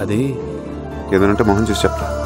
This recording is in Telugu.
అది ఏదైనా మొహం చూసి చెప్తా.